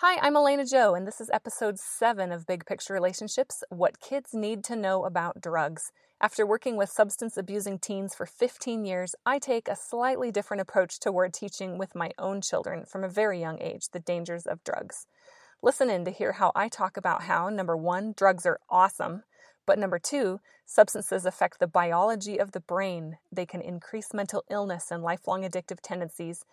Hi, I'm Elena Joe, and this is episode 7 of Big Picture Relationships What Kids Need to Know About Drugs. After working with substance abusing teens for 15 years, I take a slightly different approach toward teaching with my own children from a very young age the dangers of drugs. Listen in to hear how I talk about how, number one, drugs are awesome, but number two, substances affect the biology of the brain. They can increase mental illness and lifelong addictive tendencies.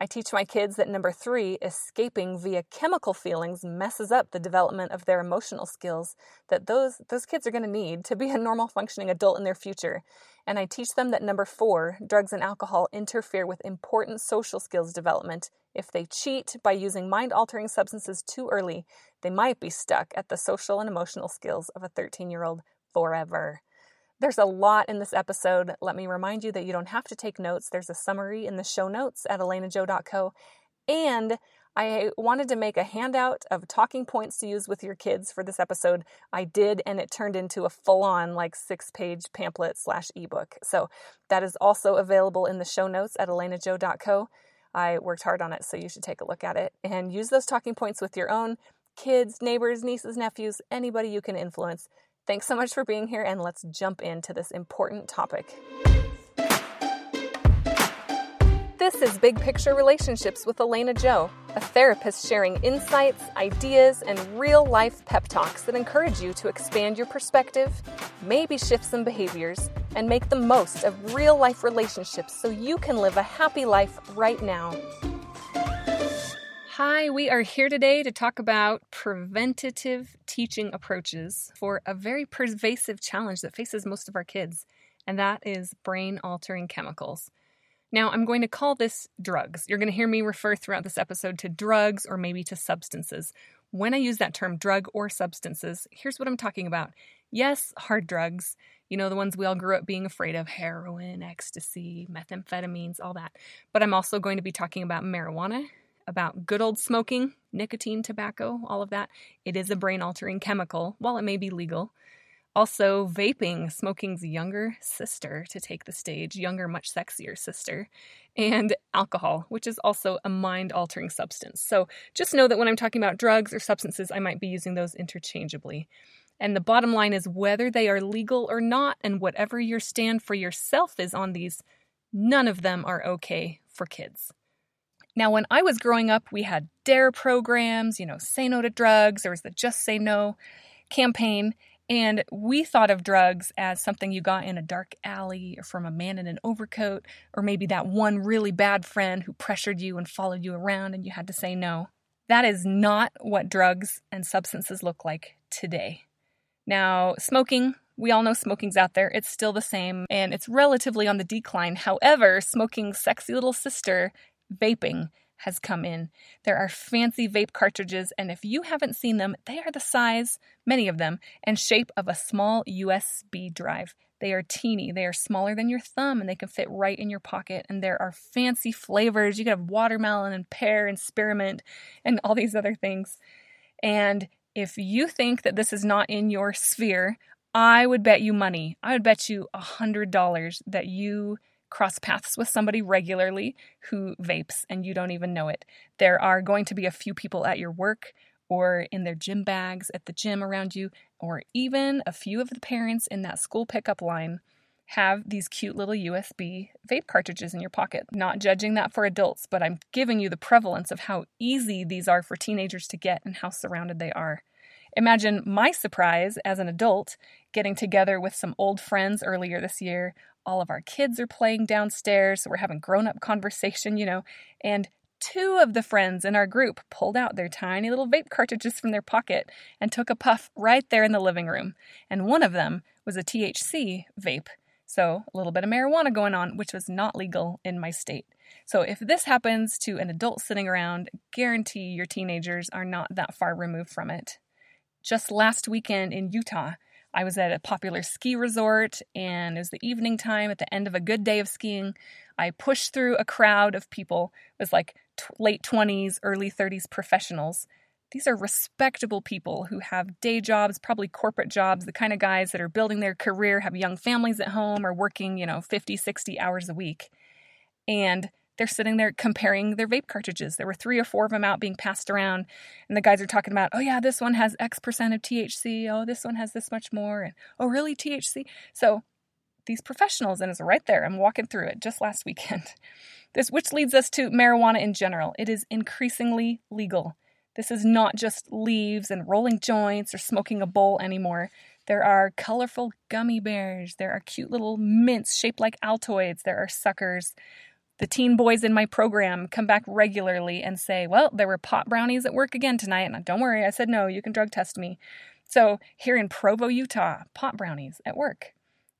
I teach my kids that number three, escaping via chemical feelings messes up the development of their emotional skills that those, those kids are going to need to be a normal functioning adult in their future. And I teach them that number four, drugs and alcohol interfere with important social skills development. If they cheat by using mind altering substances too early, they might be stuck at the social and emotional skills of a 13 year old forever. There's a lot in this episode. Let me remind you that you don't have to take notes. There's a summary in the show notes at elenajoe.co. And I wanted to make a handout of talking points to use with your kids for this episode. I did, and it turned into a full on, like, six page pamphlet slash ebook. So that is also available in the show notes at elenajoe.co. I worked hard on it, so you should take a look at it and use those talking points with your own kids, neighbors, nieces, nephews, anybody you can influence. Thanks so much for being here, and let's jump into this important topic. This is Big Picture Relationships with Elena Joe, a therapist sharing insights, ideas, and real life pep talks that encourage you to expand your perspective, maybe shift some behaviors, and make the most of real life relationships so you can live a happy life right now. Hi, we are here today to talk about preventative teaching approaches for a very pervasive challenge that faces most of our kids, and that is brain altering chemicals. Now, I'm going to call this drugs. You're going to hear me refer throughout this episode to drugs or maybe to substances. When I use that term drug or substances, here's what I'm talking about. Yes, hard drugs, you know, the ones we all grew up being afraid of heroin, ecstasy, methamphetamines, all that. But I'm also going to be talking about marijuana, about good old smoking, nicotine, tobacco, all of that. It is a brain altering chemical, while it may be legal. Also, vaping, smoking's younger sister to take the stage, younger, much sexier sister, and alcohol, which is also a mind altering substance. So just know that when I'm talking about drugs or substances, I might be using those interchangeably. And the bottom line is whether they are legal or not, and whatever your stand for yourself is on these, none of them are okay for kids. Now, when I was growing up, we had DARE programs, you know, say no to drugs. There was the Just Say No campaign. And we thought of drugs as something you got in a dark alley or from a man in an overcoat, or maybe that one really bad friend who pressured you and followed you around and you had to say no. That is not what drugs and substances look like today. Now, smoking, we all know smoking's out there. It's still the same and it's relatively on the decline. However, smoking's sexy little sister vaping has come in. There are fancy vape cartridges, and if you haven't seen them, they are the size, many of them, and shape of a small USB drive. They are teeny, they are smaller than your thumb, and they can fit right in your pocket. And there are fancy flavors. You can have watermelon and pear and spearmint and all these other things. And if you think that this is not in your sphere, I would bet you money. I would bet you a hundred dollars that you cross paths with somebody regularly who vapes and you don't even know it. There are going to be a few people at your work or in their gym bags at the gym around you, or even a few of the parents in that school pickup line have these cute little USB vape cartridges in your pocket. Not judging that for adults, but I'm giving you the prevalence of how easy these are for teenagers to get and how surrounded they are. Imagine my surprise as an adult getting together with some old friends earlier this year all of our kids are playing downstairs, so we're having grown up conversation, you know, and two of the friends in our group pulled out their tiny little vape cartridges from their pocket and took a puff right there in the living room. And one of them was a THC vape, so a little bit of marijuana going on, which was not legal in my state. So if this happens to an adult sitting around, guarantee your teenagers are not that far removed from it. Just last weekend in Utah, I was at a popular ski resort and it was the evening time at the end of a good day of skiing. I pushed through a crowd of people. It was like t- late 20s, early 30s professionals. These are respectable people who have day jobs, probably corporate jobs, the kind of guys that are building their career, have young families at home, or working, you know, 50, 60 hours a week. And they're sitting there comparing their vape cartridges. There were three or four of them out being passed around, and the guys are talking about, oh, yeah, this one has X percent of THC. Oh, this one has this much more. And oh, really, THC? So these professionals, and it's right there. I'm walking through it just last weekend. This, which leads us to marijuana in general. It is increasingly legal. This is not just leaves and rolling joints or smoking a bowl anymore. There are colorful gummy bears. There are cute little mints shaped like Altoids. There are suckers. The teen boys in my program come back regularly and say, Well, there were pot brownies at work again tonight. And don't worry, I said no, you can drug test me. So here in Provo, Utah, pot brownies at work.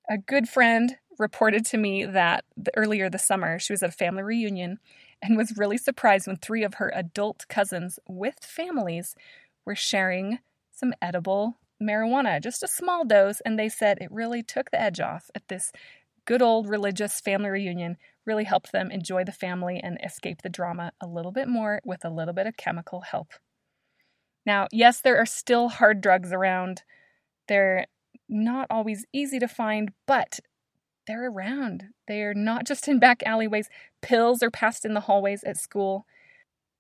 A good friend reported to me that the, earlier this summer she was at a family reunion and was really surprised when three of her adult cousins with families were sharing some edible marijuana, just a small dose, and they said it really took the edge off at this good old religious family reunion, really helped them enjoy the family and escape the drama a little bit more with a little bit of chemical help. Now, yes, there are still hard drugs around. They're not always easy to find, but they're around. They're not just in back alleyways. Pills are passed in the hallways at school.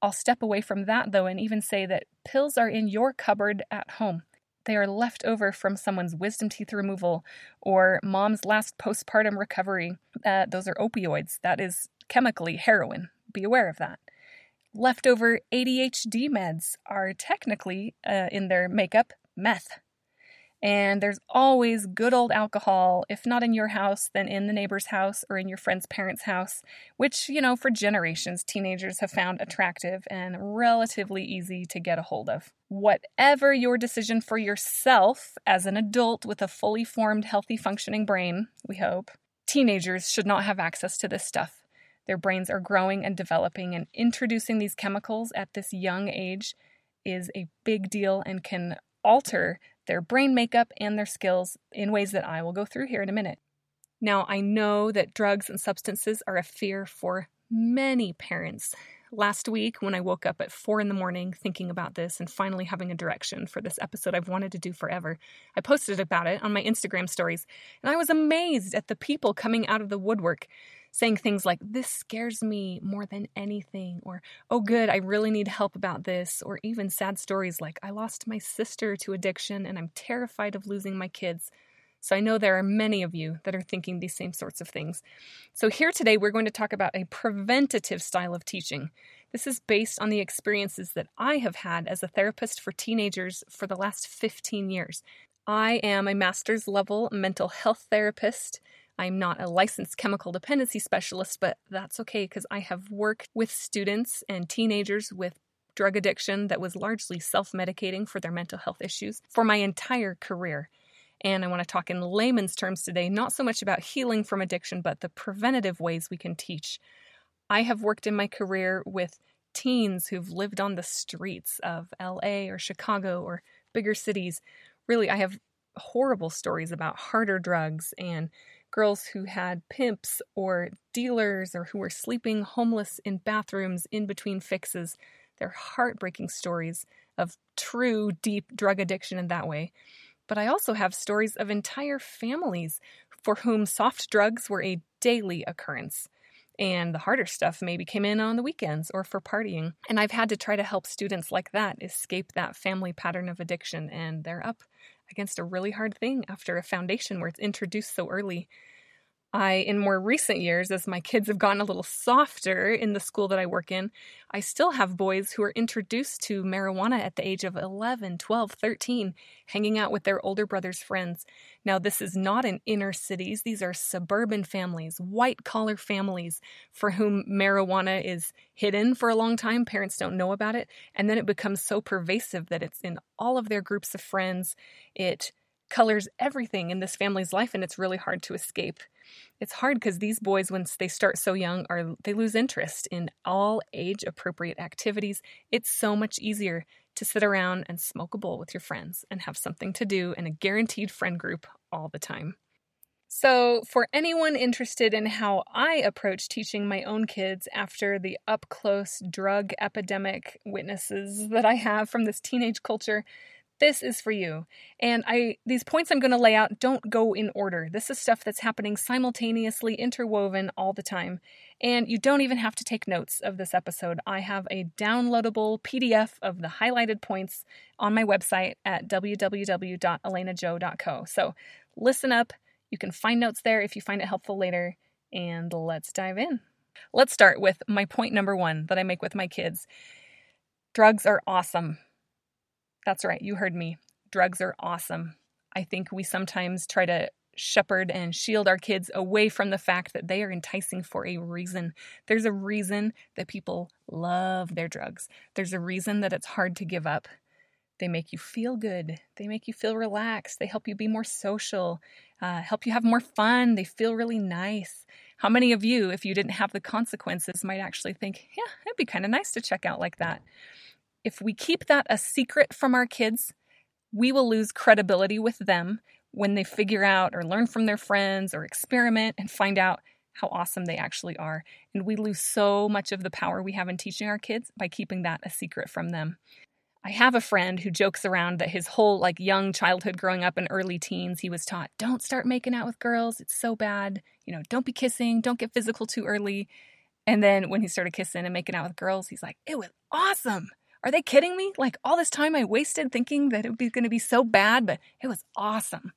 I'll step away from that though and even say that pills are in your cupboard at home. They are left over from someone's wisdom teeth removal or mom's last postpartum recovery. Uh, those are opioids. That is chemically heroin. Be aware of that. Leftover ADHD meds are technically, uh, in their makeup, meth. And there's always good old alcohol, if not in your house, then in the neighbor's house or in your friend's parents' house, which, you know, for generations, teenagers have found attractive and relatively easy to get a hold of. Whatever your decision for yourself as an adult with a fully formed, healthy, functioning brain, we hope, teenagers should not have access to this stuff. Their brains are growing and developing, and introducing these chemicals at this young age is a big deal and can alter their brain makeup and their skills in ways that I will go through here in a minute. Now, I know that drugs and substances are a fear for many parents. Last week, when I woke up at four in the morning thinking about this and finally having a direction for this episode I've wanted to do forever, I posted about it on my Instagram stories, and I was amazed at the people coming out of the woodwork saying things like, This scares me more than anything, or Oh, good, I really need help about this, or even sad stories like, I lost my sister to addiction and I'm terrified of losing my kids. So I know there are many of you that are thinking these same sorts of things. So here today, we're going to talk about a preventative style of teaching. This is based on the experiences that I have had as a therapist for teenagers for the last 15 years. I am a master's level mental health therapist I'm not a licensed chemical dependency specialist, but that's okay because I have worked with students and teenagers with drug addiction that was largely self medicating for their mental health issues for my entire career. And I want to talk in layman's terms today, not so much about healing from addiction, but the preventative ways we can teach. I have worked in my career with teens who've lived on the streets of LA or Chicago or bigger cities. Really, I have horrible stories about harder drugs and girls who had pimps or dealers or who were sleeping homeless in bathrooms in between fixes. They're heartbreaking stories of true deep drug addiction in that way. But I also have stories of entire families for whom soft drugs were a daily occurrence. And the harder stuff maybe came in on the weekends or for partying. And I've had to try to help students like that escape that family pattern of addiction. And they're up against a really hard thing after a foundation where it's introduced so early. I, in more recent years, as my kids have gotten a little softer in the school that I work in, I still have boys who are introduced to marijuana at the age of 11, 12, 13, hanging out with their older brother's friends. Now, this is not in inner cities, these are suburban families, white collar families for whom marijuana is hidden for a long time. Parents don't know about it. And then it becomes so pervasive that it's in all of their groups of friends. It colors everything in this family's life, and it's really hard to escape it's hard because these boys once they start so young are they lose interest in all age appropriate activities. It's so much easier to sit around and smoke a bowl with your friends and have something to do in a guaranteed friend group all the time. So, for anyone interested in how I approach teaching my own kids after the up close drug epidemic witnesses that I have from this teenage culture, this is for you. And I these points I'm going to lay out don't go in order. This is stuff that's happening simultaneously, interwoven all the time. And you don't even have to take notes of this episode. I have a downloadable PDF of the highlighted points on my website at www.elenajoe.co. So listen up. You can find notes there if you find it helpful later. And let's dive in. Let's start with my point number one that I make with my kids. Drugs are awesome. That's right, you heard me. Drugs are awesome. I think we sometimes try to shepherd and shield our kids away from the fact that they are enticing for a reason. There's a reason that people love their drugs, there's a reason that it's hard to give up. They make you feel good. They make you feel relaxed. They help you be more social, uh, help you have more fun. They feel really nice. How many of you, if you didn't have the consequences, might actually think, yeah, it'd be kind of nice to check out like that? If we keep that a secret from our kids, we will lose credibility with them when they figure out or learn from their friends or experiment and find out how awesome they actually are. And we lose so much of the power we have in teaching our kids by keeping that a secret from them. I have a friend who jokes around that his whole like young childhood growing up in early teens he was taught don't start making out with girls. It's so bad. You know don't be kissing. Don't get physical too early. And then when he started kissing and making out with girls he's like it was awesome are they kidding me? Like all this time I wasted thinking that it was going to be so bad, but it was awesome.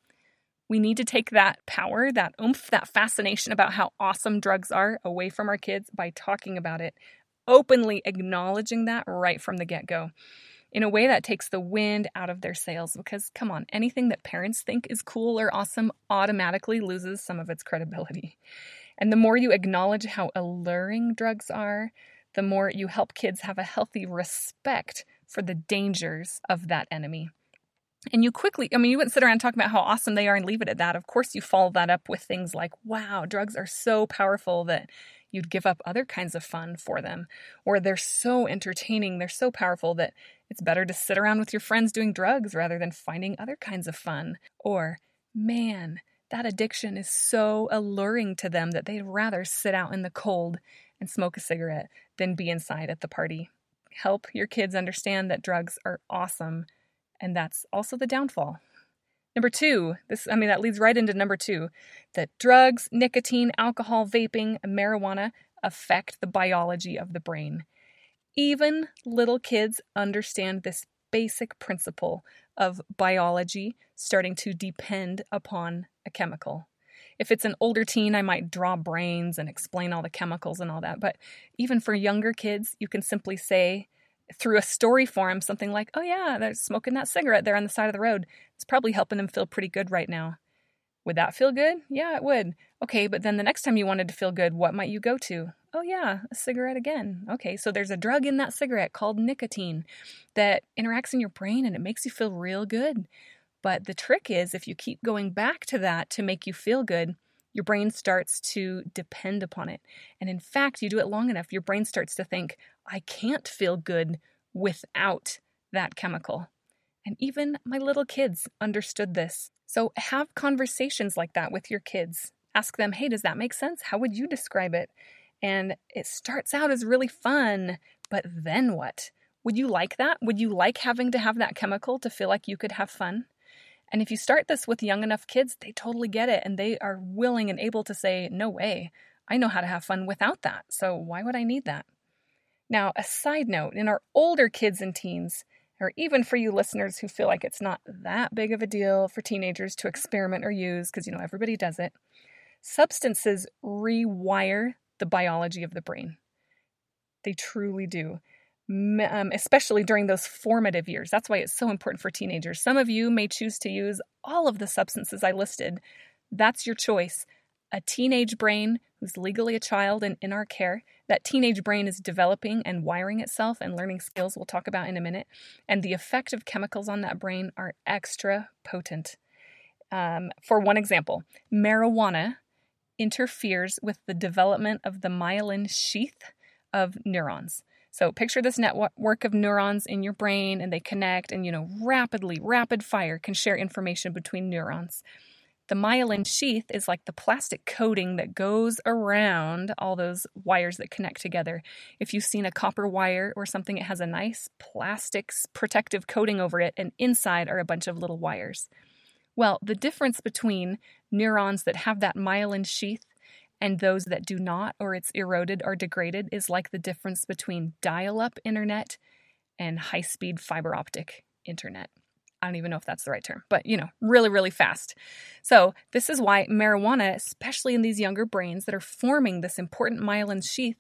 We need to take that power, that oomph, that fascination about how awesome drugs are away from our kids by talking about it, openly acknowledging that right from the get go in a way that takes the wind out of their sails. Because, come on, anything that parents think is cool or awesome automatically loses some of its credibility. And the more you acknowledge how alluring drugs are, the more you help kids have a healthy respect for the dangers of that enemy. And you quickly, I mean, you wouldn't sit around and talk about how awesome they are and leave it at that. Of course, you follow that up with things like, wow, drugs are so powerful that you'd give up other kinds of fun for them. Or they're so entertaining, they're so powerful that it's better to sit around with your friends doing drugs rather than finding other kinds of fun. Or, man, that addiction is so alluring to them that they'd rather sit out in the cold and smoke a cigarette than be inside at the party. Help your kids understand that drugs are awesome, and that's also the downfall. Number two, this, I mean, that leads right into number two that drugs, nicotine, alcohol, vaping, marijuana affect the biology of the brain. Even little kids understand this basic principle of biology starting to depend upon a chemical. If it's an older teen, I might draw brains and explain all the chemicals and all that. But even for younger kids, you can simply say through a story form something like, oh, yeah, they're smoking that cigarette there on the side of the road. It's probably helping them feel pretty good right now. Would that feel good? Yeah, it would. Okay, but then the next time you wanted to feel good, what might you go to? Oh, yeah, a cigarette again. Okay, so there's a drug in that cigarette called nicotine that interacts in your brain and it makes you feel real good. But the trick is if you keep going back to that to make you feel good, your brain starts to depend upon it. And in fact, you do it long enough, your brain starts to think, I can't feel good without that chemical. And even my little kids understood this. So have conversations like that with your kids. Ask them, hey, does that make sense? How would you describe it? And it starts out as really fun, but then what? Would you like that? Would you like having to have that chemical to feel like you could have fun? And if you start this with young enough kids, they totally get it and they are willing and able to say, No way, I know how to have fun without that. So why would I need that? Now, a side note in our older kids and teens, or even for you listeners who feel like it's not that big of a deal for teenagers to experiment or use, because you know everybody does it, substances rewire the biology of the brain. They truly do um, especially during those formative years. That's why it's so important for teenagers. Some of you may choose to use all of the substances I listed. That's your choice. A teenage brain who's legally a child and in our care, that teenage brain is developing and wiring itself and learning skills we'll talk about in a minute. And the effect of chemicals on that brain are extra potent. Um, for one example, marijuana interferes with the development of the myelin sheath of neurons. So picture this network of neurons in your brain and they connect and, you know, rapidly, rapid fire can share information between neurons. The myelin sheath is like the plastic coating that goes around all those wires that connect together. If you've seen a copper wire or something, it has a nice plastic protective coating over it, and inside are a bunch of little wires. Well, the difference between neurons that have that myelin sheath and those that do not, or it's eroded or degraded, is like the difference between dial up internet and high speed fiber optic internet. I don't even know if that's the right term, but you know, really, really fast. So, this is why marijuana, especially in these younger brains that are forming this important myelin sheath,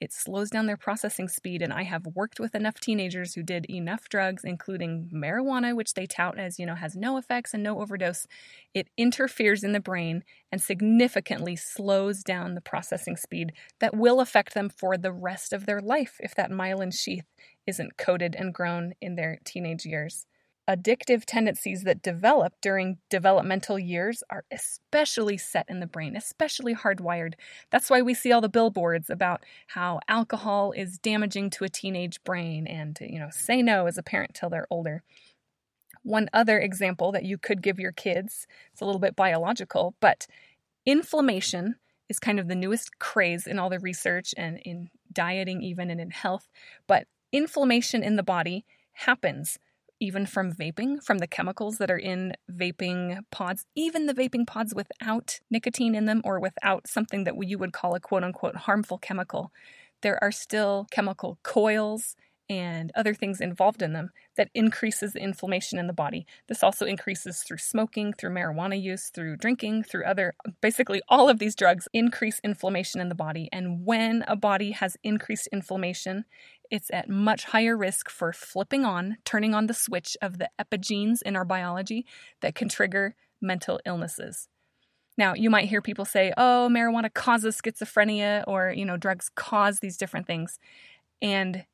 it slows down their processing speed. And I have worked with enough teenagers who did enough drugs, including marijuana, which they tout as, you know, has no effects and no overdose. It interferes in the brain and significantly slows down the processing speed that will affect them for the rest of their life if that myelin sheath isn't coated and grown in their teenage years addictive tendencies that develop during developmental years are especially set in the brain, especially hardwired. That's why we see all the billboards about how alcohol is damaging to a teenage brain and you know, say no as a parent till they're older. One other example that you could give your kids, it's a little bit biological, but inflammation is kind of the newest craze in all the research and in dieting even and in health, but inflammation in the body happens even from vaping, from the chemicals that are in vaping pods, even the vaping pods without nicotine in them or without something that you would call a quote unquote harmful chemical, there are still chemical coils and other things involved in them that increases the inflammation in the body. This also increases through smoking, through marijuana use, through drinking, through other basically all of these drugs increase inflammation in the body. And when a body has increased inflammation, it's at much higher risk for flipping on, turning on the switch of the epigenes in our biology that can trigger mental illnesses. Now, you might hear people say, "Oh, marijuana causes schizophrenia or, you know, drugs cause these different things." And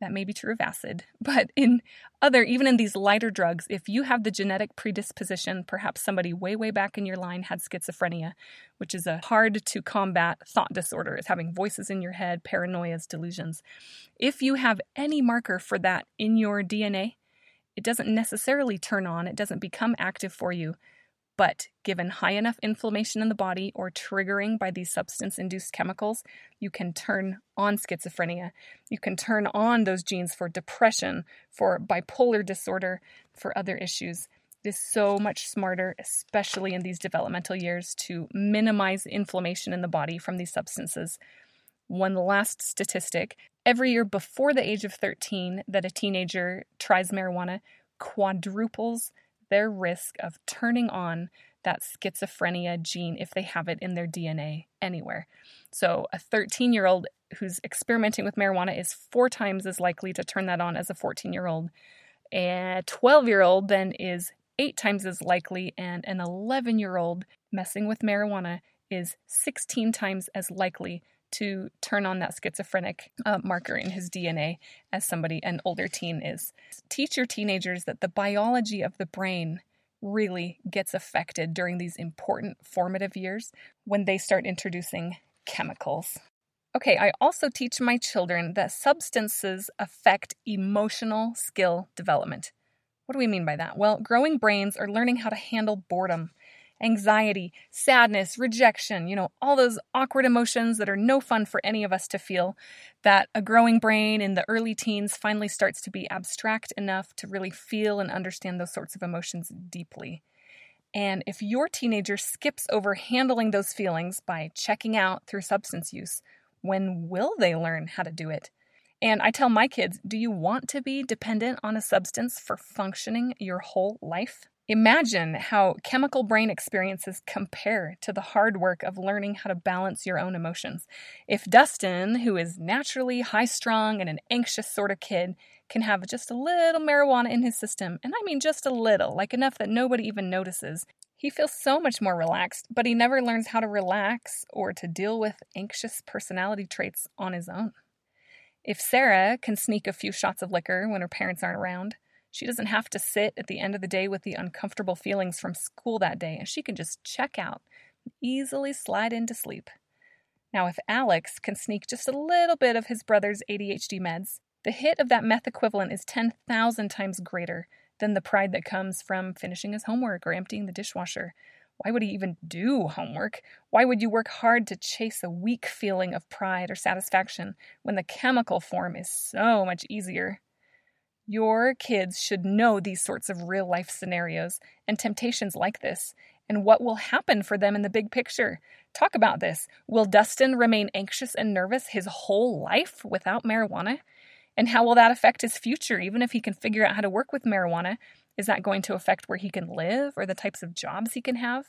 that may be true of acid, but in other, even in these lighter drugs, if you have the genetic predisposition, perhaps somebody way, way back in your line had schizophrenia, which is a hard to combat thought disorder. It's having voices in your head, paranoias, delusions. If you have any marker for that in your DNA, it doesn't necessarily turn on, it doesn't become active for you but given high enough inflammation in the body or triggering by these substance induced chemicals, you can turn on schizophrenia. You can turn on those genes for depression, for bipolar disorder, for other issues. It is so much smarter, especially in these developmental years, to minimize inflammation in the body from these substances. One last statistic every year before the age of 13 that a teenager tries marijuana quadruples their risk of turning on that schizophrenia gene if they have it in their DNA anywhere. So, a 13 year old who's experimenting with marijuana is four times as likely to turn that on as a 14 year old. A 12 year old then is eight times as likely, and an 11 year old messing with marijuana is 16 times as likely to turn on that schizophrenic uh, marker in his DNA as somebody, an older teen, is. Teach your teenagers that the biology of the brain really gets affected during these important formative years when they start introducing chemicals. Okay, I also teach my children that substances affect emotional skill development. What do we mean by that? Well, growing brains are learning how to handle boredom anxiety, sadness, rejection, you know, all those awkward emotions that are no fun for any of us to feel, that a growing brain in the early teens finally starts to be abstract enough to really feel and understand those sorts of emotions deeply. And if your teenager skips over handling those feelings by checking out through substance use, when will they learn how to do it? And I tell my kids, do you want to be dependent on a substance for functioning your whole life? Imagine how chemical brain experiences compare to the hard work of learning how to balance your own emotions. If Dustin, who is naturally high strung and an anxious sort of kid, can have just a little marijuana in his system, and I mean just a little, like enough that nobody even notices, he feels so much more relaxed, but he never learns how to relax or to deal with anxious personality traits on his own. If Sarah can sneak a few shots of liquor when her parents aren't around, she doesn't have to sit at the end of the day with the uncomfortable feelings from school that day, and she can just check out and easily slide into sleep. Now, if Alex can sneak just a little bit of his brother's ADHD meds, the hit of that meth equivalent is 10,000 times greater than the pride that comes from finishing his homework or emptying the dishwasher. Why would he even do homework? Why would you work hard to chase a weak feeling of pride or satisfaction when the chemical form is so much easier? Your kids should know these sorts of real life scenarios and temptations like this, and what will happen for them in the big picture. Talk about this. Will Dustin remain anxious and nervous his whole life without marijuana? And how will that affect his future, even if he can figure out how to work with marijuana? Is that going to affect where he can live or the types of jobs he can have?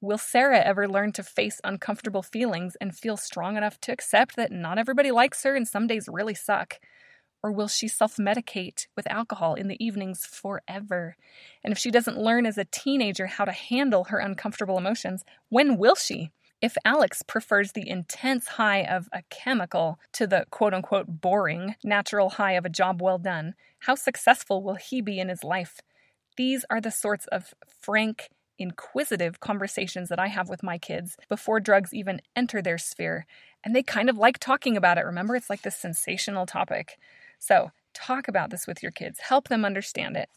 Will Sarah ever learn to face uncomfortable feelings and feel strong enough to accept that not everybody likes her and some days really suck? Or will she self medicate with alcohol in the evenings forever? And if she doesn't learn as a teenager how to handle her uncomfortable emotions, when will she? If Alex prefers the intense high of a chemical to the quote unquote boring, natural high of a job well done, how successful will he be in his life? These are the sorts of frank, inquisitive conversations that I have with my kids before drugs even enter their sphere. And they kind of like talking about it. Remember, it's like this sensational topic. So, talk about this with your kids, help them understand it.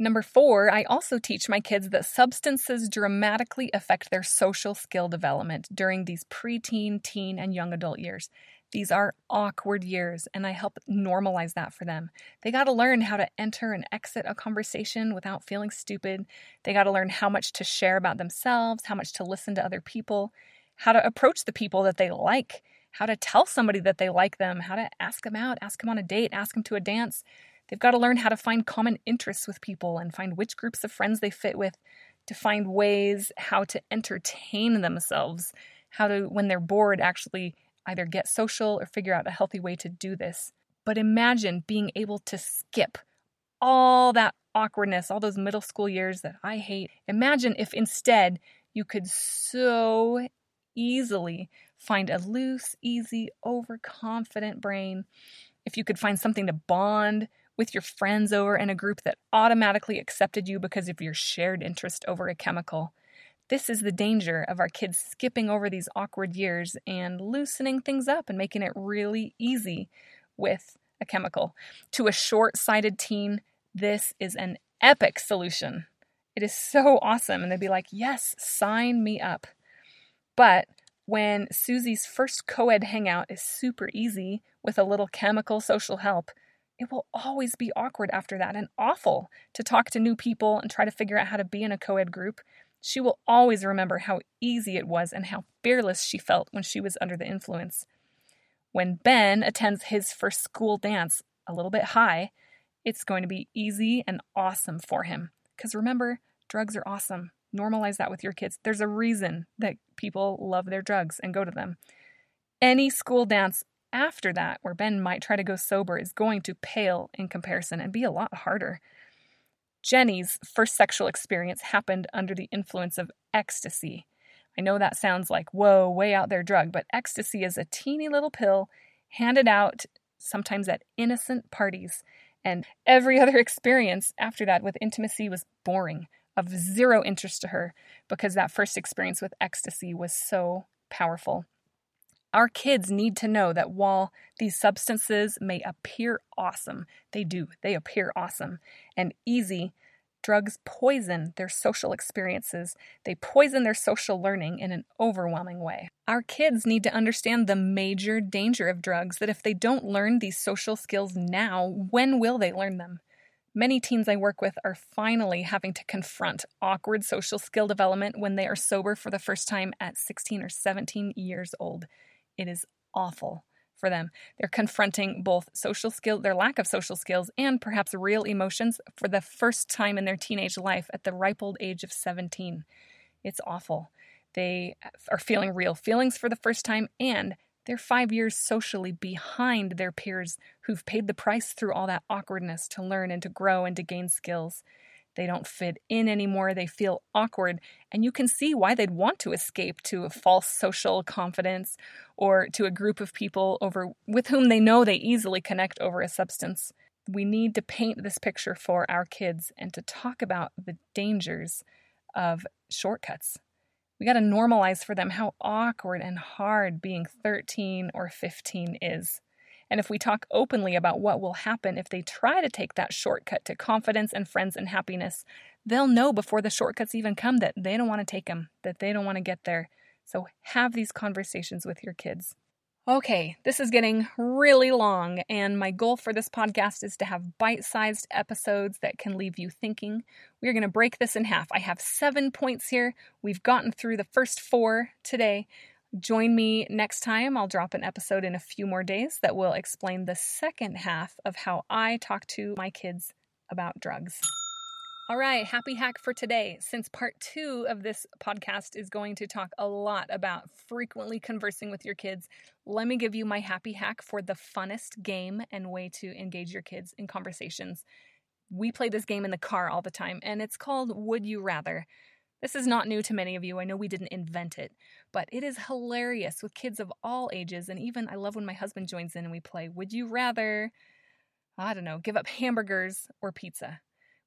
Number four, I also teach my kids that substances dramatically affect their social skill development during these preteen, teen, and young adult years. These are awkward years, and I help normalize that for them. They got to learn how to enter and exit a conversation without feeling stupid. They got to learn how much to share about themselves, how much to listen to other people, how to approach the people that they like, how to tell somebody that they like them, how to ask them out, ask them on a date, ask them to a dance. They've got to learn how to find common interests with people and find which groups of friends they fit with, to find ways how to entertain themselves, how to, when they're bored, actually either get social or figure out a healthy way to do this. But imagine being able to skip all that awkwardness, all those middle school years that I hate. Imagine if instead you could so easily find a loose, easy, overconfident brain. If you could find something to bond with your friends over in a group that automatically accepted you because of your shared interest over a chemical. This is the danger of our kids skipping over these awkward years and loosening things up and making it really easy with a chemical. To a short sighted teen, this is an epic solution. It is so awesome. And they'd be like, yes, sign me up. But when Susie's first co ed hangout is super easy with a little chemical social help, it will always be awkward after that and awful to talk to new people and try to figure out how to be in a co ed group she will always remember how easy it was and how fearless she felt when she was under the influence. When Ben attends his first school dance a little bit high, it's going to be easy and awesome for him. Because remember, drugs are awesome. Normalize that with your kids. There's a reason that people love their drugs and go to them. Any school dance after that, where Ben might try to go sober, is going to pale in comparison and be a lot harder. Jenny's first sexual experience happened under the influence of ecstasy. I know that sounds like, whoa, way out there drug, but ecstasy is a teeny little pill handed out sometimes at innocent parties. And every other experience after that with intimacy was boring, of zero interest to her, because that first experience with ecstasy was so powerful. Our kids need to know that while these substances may appear awesome, they do, they appear awesome and easy. Drugs poison their social experiences. They poison their social learning in an overwhelming way. Our kids need to understand the major danger of drugs that if they don't learn these social skills now, when will they learn them? Many teens I work with are finally having to confront awkward social skill development when they are sober for the first time at 16 or 17 years old. It is awful for them. They're confronting both social skill, their lack of social skills, and perhaps real emotions for the first time in their teenage life at the ripe old age of 17. It's awful. They are feeling real feelings for the first time, and they're five years socially behind their peers who've paid the price through all that awkwardness to learn and to grow and to gain skills. They don't fit in anymore. They feel awkward. And you can see why they'd want to escape to a false social confidence or to a group of people over with whom they know they easily connect over a substance. We need to paint this picture for our kids and to talk about the dangers of shortcuts. We got to normalize for them how awkward and hard being 13 or 15 is. And if we talk openly about what will happen if they try to take that shortcut to confidence and friends and happiness, they'll know before the shortcuts even come that they don't want to take them, that they don't want to get there. So have these conversations with your kids. Okay, this is getting really long, and my goal for this podcast is to have bite sized episodes that can leave you thinking. We're going to break this in half. I have seven points here. We've gotten through the first four today. Join me next time. I'll drop an episode in a few more days that will explain the second half of how I talk to my kids about drugs. All right, happy hack for today. Since part two of this podcast is going to talk a lot about frequently conversing with your kids, let me give you my happy hack for the funnest game and way to engage your kids in conversations. We play this game in the car all the time, and it's called Would You Rather. This is not new to many of you. I know we didn't invent it, but it is hilarious with kids of all ages. And even I love when my husband joins in and we play Would You Rather, I don't know, give up hamburgers or pizza?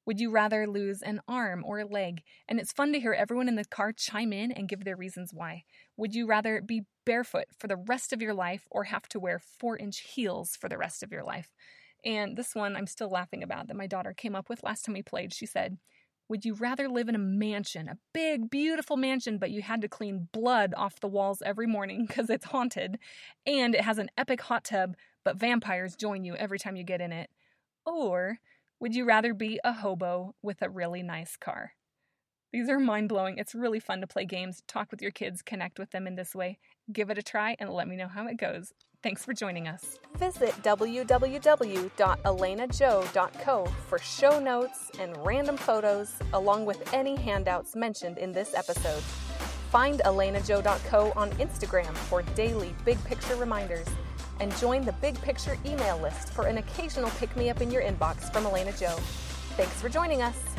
Would you rather lose an arm or a leg? And it's fun to hear everyone in the car chime in and give their reasons why. Would you rather be barefoot for the rest of your life or have to wear four inch heels for the rest of your life? And this one I'm still laughing about that my daughter came up with last time we played. She said, Would you rather live in a mansion, a big, beautiful mansion, but you had to clean blood off the walls every morning because it's haunted, and it has an epic hot tub, but vampires join you every time you get in it? Or would you rather be a hobo with a really nice car? These are mind blowing. It's really fun to play games, talk with your kids, connect with them in this way. Give it a try and let me know how it goes. Thanks for joining us. Visit www.elenajoe.co for show notes and random photos, along with any handouts mentioned in this episode. Find elenajoe.co on Instagram for daily big picture reminders and join the Big Picture email list for an occasional pick me up in your inbox from Elena Joe. Thanks for joining us.